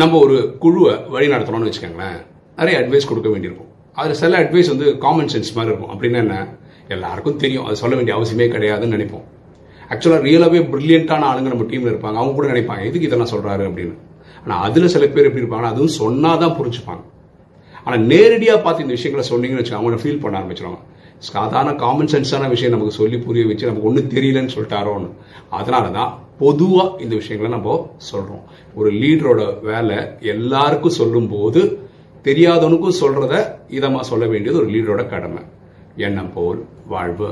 நம்ம ஒரு குழுவை வழி நடத்தணும்னு வச்சுக்கோங்களேன் நிறைய அட்வைஸ் கொடுக்க வேண்டியிருக்கும். அதில் சில அட்வைஸ் வந்து காமன் சென்ஸ் மாதிரி இருக்கும். அப்படின்னா என்ன? எல்லாருக்கும் தெரியும். அது சொல்ல வேண்டிய அவசியமே கிடையாதுன்னு நினைப்போம். ஆக்சுவலாக ரியலாகவே ப்ரில்லியண்ட்டான ஆளுங்க நம்ம டீமில் இருப்பாங்க. அவங்க கூட நினைப்பாங்க எதுக்கு இதெல்லாம் சொல்கிறாரு அப்படின்னு. ஆனால் அதில் சில பேர் எப்படி இருப்பாங்கன்னா அதுவும் சொன்னால் தான் புரிஞ்சுப்பாங்க. ஆனால் நேரடியாக பார்த்து இந்த விஷயங்களை சொன்னீங்கன்னு வச்சு அவங்க ஃபீல் பண்ண ஆரம்பிச்சிருவாங்க. சாதாரண காமன் சென்ஸான விஷயம் நமக்கு சொல்லி புரிய வச்சு நமக்கு ஒன்றும் தெரியலன்னு சொல்லிட்டாரோன்னு அதனால தான் பொதுவாக இந்த விஷயங்களை நம்ம சொல்கிறோம் ஒரு லீடரோட வேலை எல்லாருக்கும் சொல்லும்போது தெரியாதவனுக்கும் சொல்கிறத இதமாக சொல்ல வேண்டியது ஒரு லீடரோட கடமை. எண்ணம் போல் வாழ்வு.